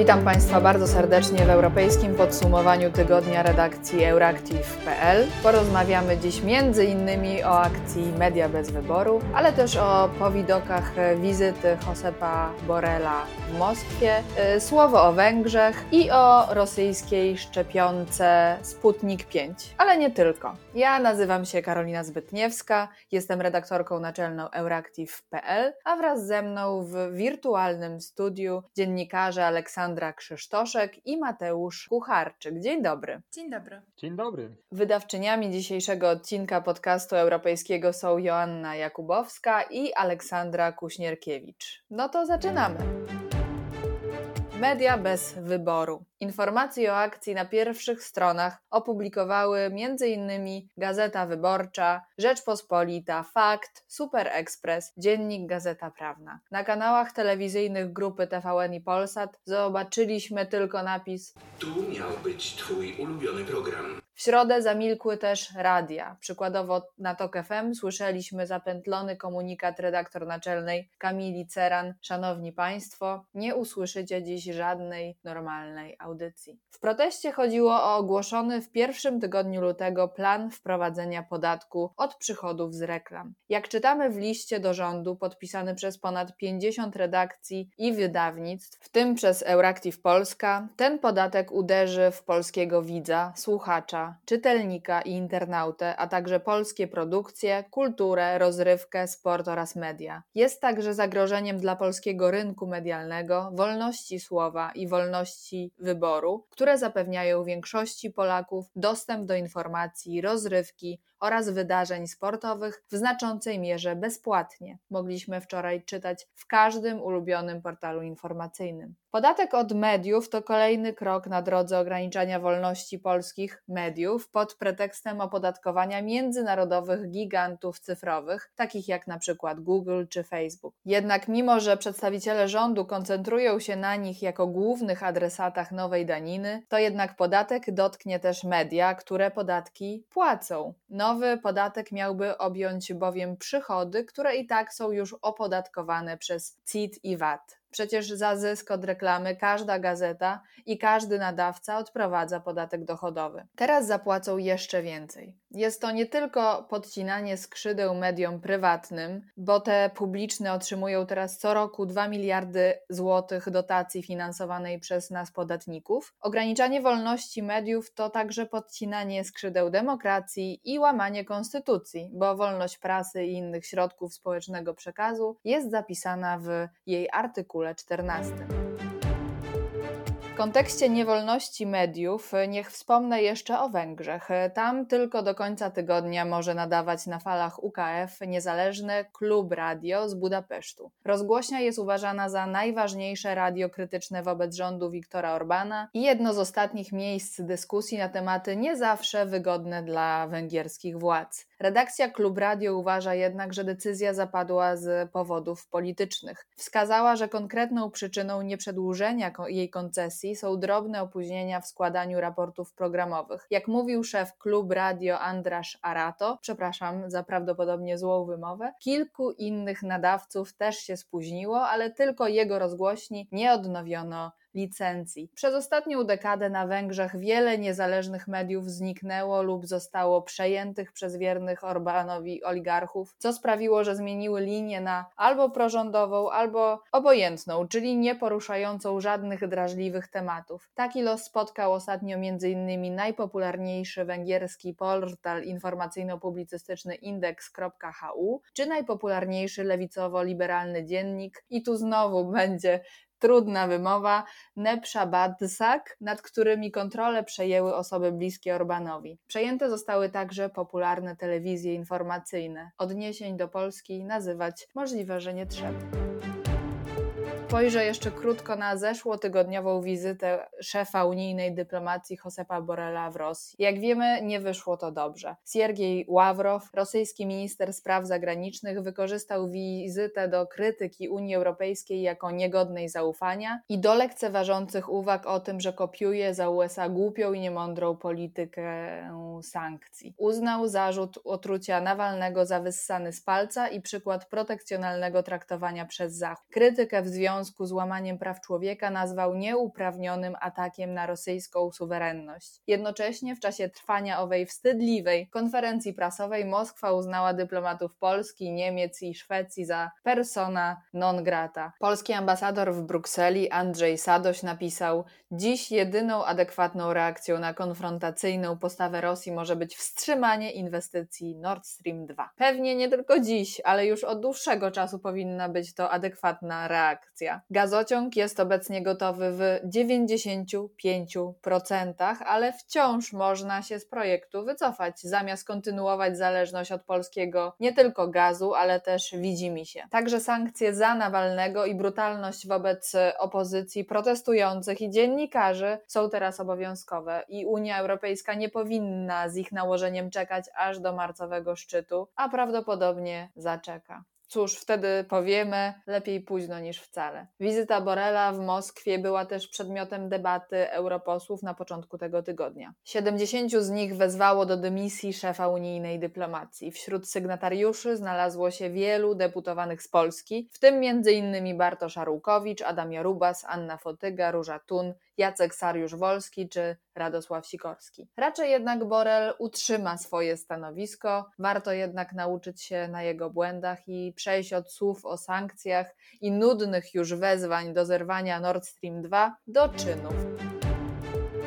Witam Państwa bardzo serdecznie w europejskim podsumowaniu tygodnia redakcji Euractiv.pl. Porozmawiamy dziś innymi o akcji Media bez wyboru, ale też o powidokach wizyty Josepa Borela w Moskwie, y, słowo o Węgrzech i o rosyjskiej szczepionce Sputnik 5. Ale nie tylko. Ja nazywam się Karolina Zbytniewska, jestem redaktorką naczelną Euractiv.pl, a wraz ze mną w wirtualnym studiu dziennikarze Aleksandra Krzysztoszek i Mateusz Kucharczyk. Dzień dobry. Dzień dobry. Dzień dobry. Wydawczyniami dzisiejszego odcinka podcastu europejskiego są Joanna Jakubowska i Aleksandra Kuśnierkiewicz. No to zaczynamy. Media bez wyboru. Informacje o akcji na pierwszych stronach opublikowały m.in. Gazeta Wyborcza, Rzeczpospolita, Fakt, Super Express, Dziennik Gazeta Prawna. Na kanałach telewizyjnych grupy TVN i Polsat zobaczyliśmy tylko napis Tu miał być twój ulubiony program. W środę zamilkły też radia. Przykładowo na TOK FM słyszeliśmy zapętlony komunikat redaktor naczelnej Kamili Ceran. Szanowni Państwo, nie usłyszycie dziś żadnej normalnej audycji. W proteście chodziło o ogłoszony w pierwszym tygodniu lutego plan wprowadzenia podatku od przychodów z reklam. Jak czytamy w liście do rządu podpisany przez ponad 50 redakcji i wydawnictw, w tym przez Euractiv Polska, ten podatek uderzy w polskiego widza, słuchacza, czytelnika i internautę, a także polskie produkcje, kulturę, rozrywkę, sport oraz media. Jest także zagrożeniem dla polskiego rynku medialnego, wolności słowa i wolności wyboru, które zapewniają większości Polaków dostęp do informacji, rozrywki oraz wydarzeń sportowych w znaczącej mierze bezpłatnie. Mogliśmy wczoraj czytać w każdym ulubionym portalu informacyjnym. Podatek od mediów to kolejny krok na drodze ograniczania wolności polskich mediów pod pretekstem opodatkowania międzynarodowych gigantów cyfrowych, takich jak na przykład Google czy Facebook. Jednak mimo, że przedstawiciele rządu koncentrują się na nich jako głównych adresatach nowej daniny, to jednak podatek dotknie też media, które podatki płacą. Nowy podatek miałby objąć bowiem przychody, które i tak są już opodatkowane przez CIT i VAT. Przecież za zysk od reklamy każda gazeta i każdy nadawca odprowadza podatek dochodowy. Teraz zapłacą jeszcze więcej. Jest to nie tylko podcinanie skrzydeł mediom prywatnym, bo te publiczne otrzymują teraz co roku 2 miliardy złotych dotacji finansowanej przez nas podatników. Ograniczanie wolności mediów to także podcinanie skrzydeł demokracji i łamanie konstytucji, bo wolność prasy i innych środków społecznego przekazu jest zapisana w jej artykule 14. Kontekście niewolności mediów niech wspomnę jeszcze o Węgrzech. Tam tylko do końca tygodnia może nadawać na falach UKF niezależne Klub Radio z Budapesztu. Rozgłośnia jest uważana za najważniejsze radio krytyczne wobec rządu Viktora Orbana i jedno z ostatnich miejsc dyskusji na tematy nie zawsze wygodne dla węgierskich władz. Redakcja Klub Radio uważa jednak, że decyzja zapadła z powodów politycznych. Wskazała, że konkretną przyczyną nieprzedłużenia jej koncesji są drobne opóźnienia w składaniu raportów programowych. Jak mówił szef Klub Radio Andrasz Arato, przepraszam za prawdopodobnie złą wymowę, kilku innych nadawców też się spóźniło, ale tylko jego rozgłośni nie odnowiono licencji. Przez ostatnią dekadę na Węgrzech wiele niezależnych mediów zniknęło lub zostało przejętych przez wiernych Orbanowi oligarchów, co sprawiło, że zmieniły linię na albo prorządową, albo obojętną, czyli nie poruszającą żadnych drażliwych tematów. Taki los spotkał ostatnio m.in. najpopularniejszy węgierski portal informacyjno-publicystyczny index.hu, czy najpopularniejszy lewicowo-liberalny dziennik i tu znowu będzie trudna wymowa, Nepsza Badsak, nad którymi kontrolę przejęły osoby bliskie Orbanowi. Przejęte zostały także popularne telewizje informacyjne. Odniesień do Polski nazywać możliwe, że nie trzeba. Spojrzę jeszcze krótko na zeszłotygodniową wizytę szefa unijnej dyplomacji Josepa Borrella w Rosji. Jak wiemy, nie wyszło to dobrze. Siergiej Ławrow, rosyjski minister spraw zagranicznych, wykorzystał wizytę do krytyki Unii Europejskiej jako niegodnej zaufania i do lekceważących uwag o tym, że kopiuje za USA głupią i niemądrą politykę sankcji. Uznał zarzut otrucia Nawalnego za wyssany z palca i przykład protekcjonalnego traktowania przez Zachód. Krytykę w związku związku z łamaniem praw człowieka nazwał nieuprawnionym atakiem na rosyjską suwerenność. Jednocześnie w czasie trwania owej wstydliwej konferencji prasowej Moskwa uznała dyplomatów Polski, Niemiec i Szwecji za persona non grata. Polski ambasador w Brukseli Andrzej Sadoś napisał: Dziś jedyną adekwatną reakcją na konfrontacyjną postawę Rosji może być wstrzymanie inwestycji Nord Stream 2. Pewnie nie tylko dziś, ale już od dłuższego czasu powinna być to adekwatna reakcja. Gazociąg jest obecnie gotowy w 95%, ale wciąż można się z projektu wycofać, zamiast kontynuować zależność od polskiego nie tylko gazu, ale też widzimy się. Także sankcje za Nawalnego i brutalność wobec opozycji, protestujących i dziennikarzy są teraz obowiązkowe i Unia Europejska nie powinna z ich nałożeniem czekać aż do marcowego szczytu, a prawdopodobnie zaczeka. Cóż, wtedy powiemy, lepiej późno niż wcale. Wizyta Borela w Moskwie była też przedmiotem debaty europosłów na początku tego tygodnia. 70 z nich wezwało do dymisji szefa unijnej dyplomacji. Wśród sygnatariuszy znalazło się wielu deputowanych z Polski, w tym m.in. Bartosz Arłukowicz, Adam Jarubas, Anna Fotyga, Róża Tun, Jacek Sariusz-Wolski czy Radosław Sikorski. Raczej jednak Borel utrzyma swoje stanowisko, warto jednak nauczyć się na jego błędach i przejść od słów o sankcjach i nudnych już wezwań do zerwania Nord Stream 2 do czynów.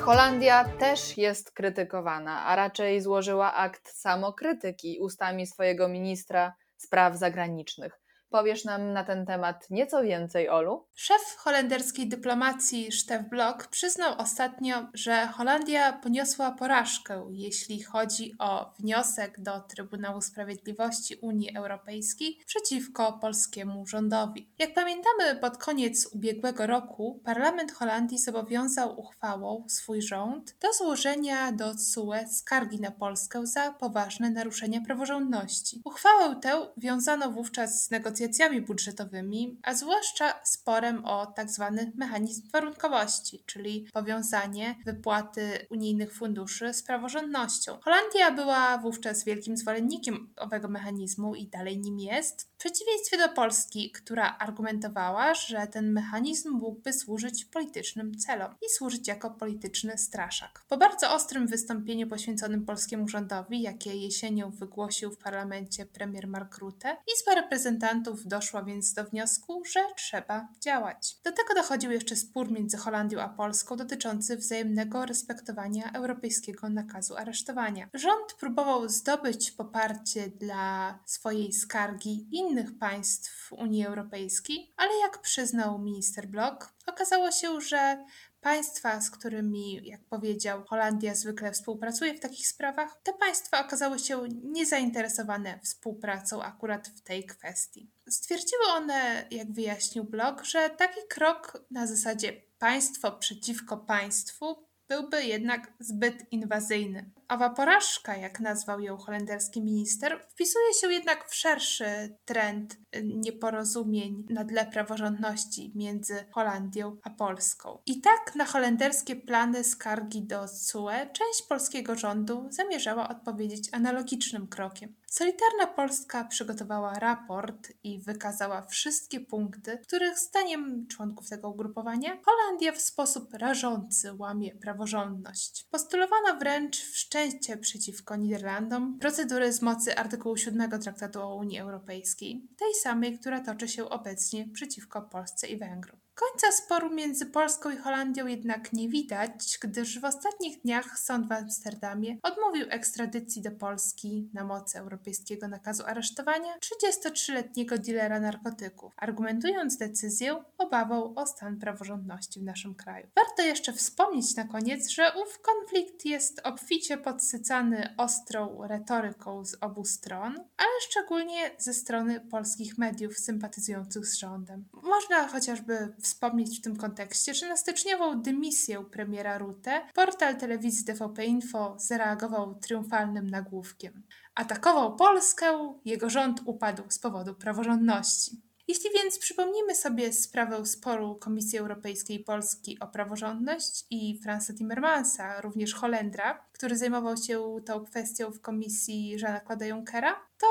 Holandia też jest krytykowana, a raczej złożyła akt samokrytyki ustami swojego ministra spraw zagranicznych. Powiesz nam na ten temat nieco więcej, Olu? Szef holenderskiej dyplomacji Stef Blok przyznał ostatnio, że Holandia poniosła porażkę, jeśli chodzi o wniosek do Trybunału Sprawiedliwości Unii Europejskiej przeciwko polskiemu rządowi. Jak pamiętamy, pod koniec ubiegłego roku parlament Holandii zobowiązał uchwałą swój rząd do złożenia do CUE skargi na Polskę za poważne naruszenia praworządności. Uchwałę tę wiązano wówczas z negocjacjami negocjacjami budżetowymi, a zwłaszcza sporem o tzw. Tak mechanizm warunkowości, czyli powiązanie wypłaty unijnych funduszy z praworządnością. Holandia była wówczas wielkim zwolennikiem owego mechanizmu i dalej nim jest, w przeciwieństwie do Polski, która argumentowała, że ten mechanizm mógłby służyć politycznym celom i służyć jako polityczny straszak. Po bardzo ostrym wystąpieniu poświęconym polskiemu rządowi, jakie jesienią wygłosił w parlamencie premier Mark Rutte, Izba Reprezentantów doszła więc do wniosku, że trzeba działać. Do tego dochodził jeszcze spór między Holandią a Polską dotyczący wzajemnego respektowania europejskiego nakazu aresztowania. Rząd próbował zdobyć poparcie dla swojej skargi innych państw Unii Europejskiej, ale jak przyznał minister Blok, okazało się, że Państwa, z którymi, jak powiedział, Holandia zwykle współpracuje w takich sprawach, te państwa okazały się niezainteresowane współpracą akurat w tej kwestii. Stwierdziły one, jak wyjaśnił blog, że taki krok na zasadzie państwo przeciwko państwu byłby jednak zbyt inwazyjny. Owa porażka, jak nazwał ją holenderski minister, wpisuje się jednak w szerszy trend nieporozumień na tle praworządności między Holandią a Polską. I tak na holenderskie plany skargi do CUE część polskiego rządu zamierzała odpowiedzieć analogicznym krokiem. Solidarna Polska przygotowała raport i wykazała wszystkie punkty, których zdaniem członków tego ugrupowania Holandia w sposób rażący łamie praworządność. Postulowano wręcz wszczęcie przeciwko Niderlandom procedury z mocy artykułu 7 Traktatu o Unii Europejskiej, tej samej, która toczy się obecnie przeciwko Polsce i Węgrom. Końca sporu między Polską i Holandią jednak nie widać, gdyż w ostatnich dniach sąd w Amsterdamie odmówił ekstradycji do Polski na mocy europejskiego nakazu aresztowania 33-letniego dilera narkotyków, argumentując decyzję obawą o stan praworządności w naszym kraju. Warto jeszcze wspomnieć na koniec, że ów konflikt jest obficie podsycany ostrą retoryką z obu stron, ale szczególnie ze strony polskich mediów sympatyzujących z rządem. Można chociażby wspomnieć w tym kontekście, że na styczniową dymisję premiera Rutte portal telewizji TVP Info zareagował triumfalnym nagłówkiem. Atakował Polskę, jego rząd upadł z powodu praworządności. Jeśli więc przypomnimy sobie sprawę sporu Komisji Europejskiej Polski o praworządność i Franza Timmermansa, również Holendra, który zajmował się tą kwestią w komisji Jeana Claude'a Junckera, to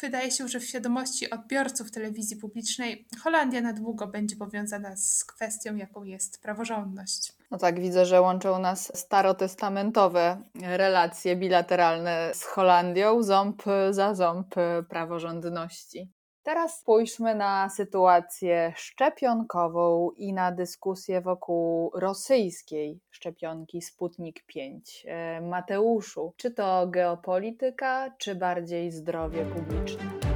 Wydaje się, że w świadomości odbiorców telewizji publicznej Holandia na długo będzie powiązana z kwestią, jaką jest praworządność. No tak, widzę, że łączą nas starotestamentowe relacje bilateralne z Holandią, ząb za ząb praworządności. Teraz spójrzmy na sytuację szczepionkową i na dyskusję wokół rosyjskiej szczepionki Sputnik 5. E, Mateuszu, czy to geopolityka, czy bardziej zdrowie publiczne?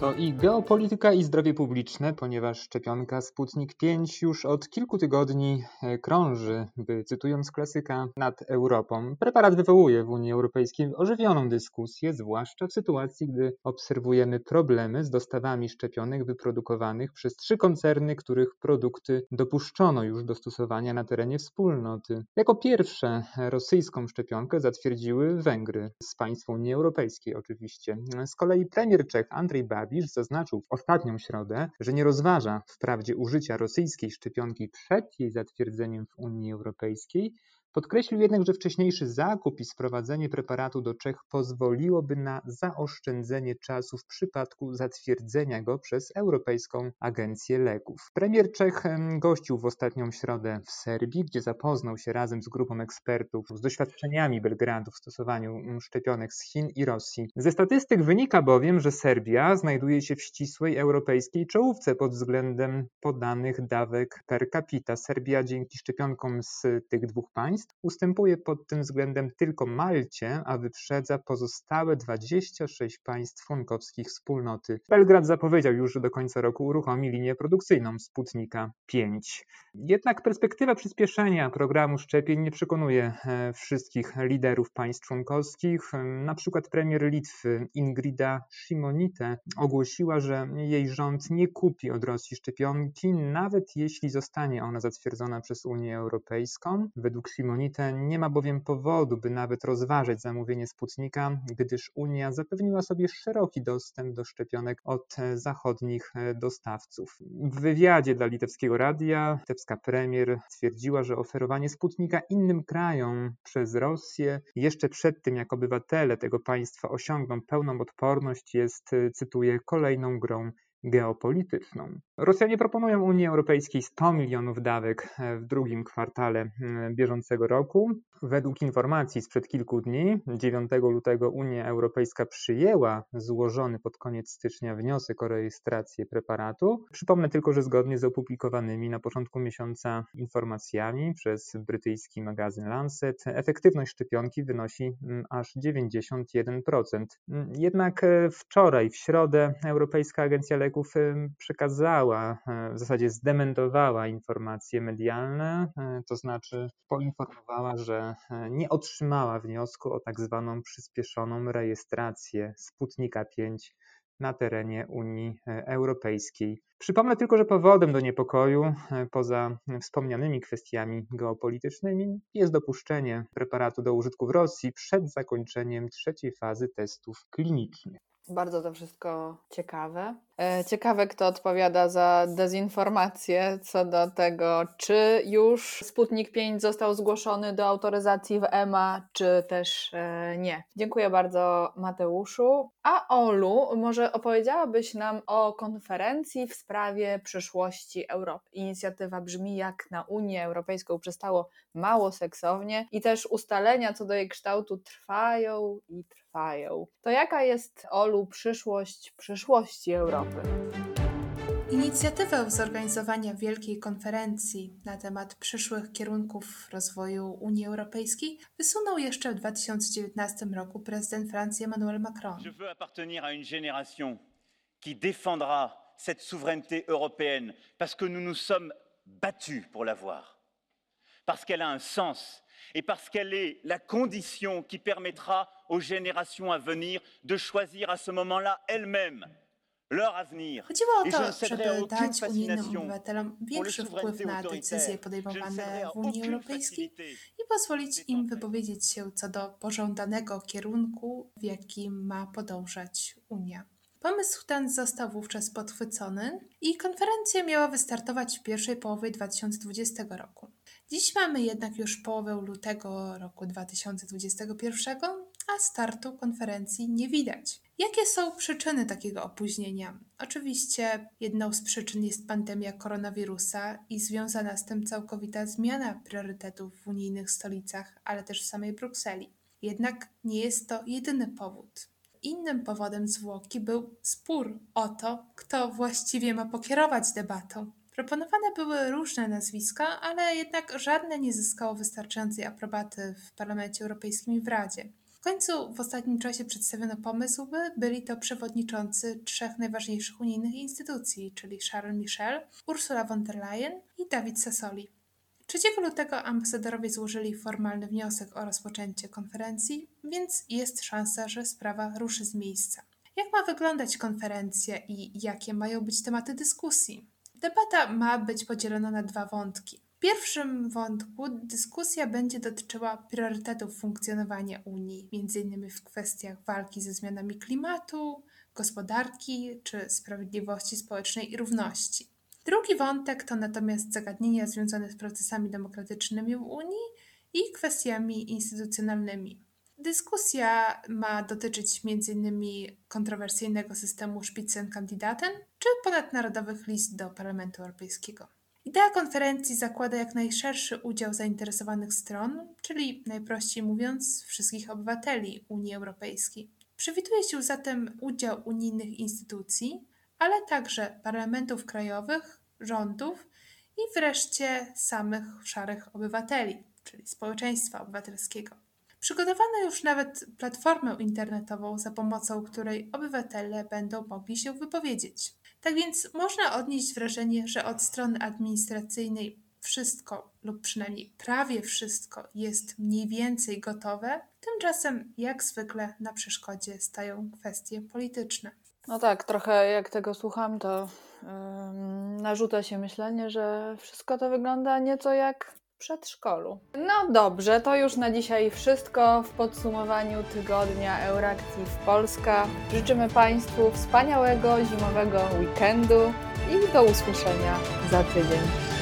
To i geopolityka, i zdrowie publiczne, ponieważ szczepionka Sputnik 5 już od kilku tygodni e, krąży, by cytując klasyka, nad Europą. Preparat wywołuje w Unii Europejskiej ożywioną dyskusję, zwłaszcza w sytuacji, gdy obserwujemy problemy z dostawami szczepionek wyprodukowanych przez trzy koncerny, których produkty dopuszczono już do stosowania na terenie wspólnoty. Jako pierwsze rosyjską szczepionkę zatwierdziły Węgry, z państw Unii Europejskiej oczywiście. Z kolei premier Czech Andrzej Babis Babisz zaznaczył w ostatnią środę, że nie rozważa wprawdzie użycia rosyjskiej szczepionki przed jej zatwierdzeniem w Unii Europejskiej, Podkreślił jednak, że wcześniejszy zakup i sprowadzenie preparatu do Czech pozwoliłoby na zaoszczędzenie czasu w przypadku zatwierdzenia go przez Europejską Agencję Leków. Premier Czech gościł w ostatnią środę w Serbii, gdzie zapoznał się razem z grupą ekspertów z doświadczeniami Belgradu w stosowaniu szczepionek z Chin i Rosji. Ze statystyk wynika bowiem, że Serbia znajduje się w ścisłej europejskiej czołówce pod względem podanych dawek per capita. Serbia dzięki szczepionkom z tych dwóch państw państw ustępuje pod tym względem tylko Malcie, a wyprzedza pozostałe 26 państw członkowskich wspólnoty. Belgrad zapowiedział już, że do końca roku uruchomi linię produkcyjną Sputnika 5. Jednak perspektywa przyspieszenia programu szczepień nie przekonuje e, wszystkich liderów państw członkowskich. Na przykład premier Litwy Ingrida Shimonite ogłosiła, że jej rząd nie kupi od Rosji szczepionki, nawet jeśli zostanie ona zatwierdzona przez Unię Europejską. Według Shimonite Simonite nie ma bowiem powodu, by nawet rozważać zamówienie Sputnika, gdyż Unia zapewniła sobie szeroki dostęp do szczepionek od zachodnich dostawców. W wywiadzie dla litewskiego radia litewska premier twierdziła, że oferowanie Sputnika innym krajom przez Rosję jeszcze przed tym, jak obywatele tego państwa osiągną pełną odporność, jest, cytuję, kolejną grą geopolityczną. Rosjanie proponują Unii Europejskiej 100 milionów dawek e, w drugim kwartale e, bieżącego roku. Według informacji sprzed kilku dni, 9 lutego Unia Europejska przyjęła złożony pod koniec stycznia wniosek o rejestrację preparatu. Przypomnę tylko, że zgodnie z opublikowanymi na początku miesiąca informacjami przez brytyjski magazyn Lancet, efektywność szczepionki wynosi aż 91%. Mm, jednak e, wczoraj, w środę, Europejska Agencja Leków przekazała, e, w zasadzie zdementowała informacje medialne, e, to znaczy poinformowała, że E, nie otrzymała wniosku o tak zwaną przyspieszoną rejestrację Sputnika 5 na terenie Unii e, Europejskiej. Przypomnę tylko, że powodem do niepokoju, e, poza wspomnianymi kwestiami geopolitycznymi, jest dopuszczenie preparatu do użytku w Rosji przed zakończeniem trzeciej fazy testów klinicznych. Bardzo to wszystko ciekawe. E, ciekawe, kto odpowiada za dezinformację co do tego, czy już Sputnik 5 został zgłoszony do autoryzacji w EMA, czy też e, nie. Dziękuję bardzo, Mateuszu. A Olu, może opowiedziałabyś nam o konferencji w sprawie przyszłości Europy. Inicjatywa brzmi jak na Unię Europejską przystało mało seksownie i też ustalenia co do jej kształtu trwają i trwają. To jaka jest, Olu, przyszłość przyszłości Europy? Inicjatywę zorganizowania wielkiej konferencji na temat przyszłych kierunków rozwoju Unii Europejskiej wysunął jeszcze w 2019 roku prezydent Francji Emmanuel Macron. Je veux appartenir à une génération qui défendra cette souveraineté européenne parce que nous nous sommes battus pour l'avoir. Parce qu'elle a un sens et parce qu'elle est la condition qui permettra aux générations à venir de choisir à ce moment-là elles-mêmes Chodziło o to, żeby dać unijnym obywatelom większy wpływ na decyzje podejmowane w Unii Europejskiej i pozwolić im wypowiedzieć się co do pożądanego kierunku, w jakim ma podążać Unia. Pomysł ten został wówczas podchwycony i konferencja miała wystartować w pierwszej połowie 2020 roku. Dziś mamy jednak już połowę lutego roku 2021, a startu konferencji nie widać. Jakie są przyczyny takiego opóźnienia? Oczywiście jedną z przyczyn jest pandemia koronawirusa i związana z tym całkowita zmiana priorytetów w unijnych stolicach, ale też w samej Brukseli. Jednak nie jest to jedyny powód. Innym powodem zwłoki był spór o to, kto właściwie ma pokierować debatą. Proponowane były różne nazwiska, ale jednak żadne nie zyskało wystarczającej aprobaty w Parlamencie Europejskim i w Radzie. W końcu w ostatnim czasie przedstawiono pomysł, by byli to przewodniczący trzech najważniejszych unijnych instytucji, czyli Charles Michel, Ursula von der Leyen i David Sassoli. 3 lutego ambasadorowie złożyli formalny wniosek o rozpoczęcie konferencji, więc jest szansa, że sprawa ruszy z miejsca. Jak ma wyglądać konferencja i jakie mają być tematy dyskusji? Debata ma być podzielona na dwa wątki. Pierwszym wątku dyskusja będzie dotyczyła priorytetów funkcjonowania Unii, m.in. w kwestiach walki ze zmianami klimatu, gospodarki czy sprawiedliwości społecznej i równości. Drugi wątek to natomiast zagadnienia związane z procesami demokratycznymi w Unii i kwestiami instytucjonalnymi. Dyskusja ma dotyczyć m.in. kontrowersyjnego systemu Spitzenkandidaten czy ponadnarodowych list do Parlamentu Europejskiego. Idea konferencji zakłada jak najszerszy udział zainteresowanych stron, czyli najprościej mówiąc wszystkich obywateli Unii Europejskiej. Przewiduje się zatem udział unijnych instytucji, ale także parlamentów krajowych, rządów i wreszcie samych szarych obywateli, czyli społeczeństwa obywatelskiego. Przygotowano już nawet platformę internetową, za pomocą której obywatele będą mogli się wypowiedzieć. Tak więc można odnieść wrażenie, że od strony administracyjnej wszystko, lub przynajmniej prawie wszystko, jest mniej więcej gotowe. Tymczasem, jak zwykle, na przeszkodzie stają kwestie polityczne. No tak, trochę jak tego słucham, to yy, narzuca się myślenie, że wszystko to wygląda nieco jak przedszkolu. No dobrze, to już na dzisiaj wszystko w podsumowaniu tygodnia Euraktiv Polska. Życzymy Państwu wspaniałego zimowego weekendu i do usłyszenia za tydzień.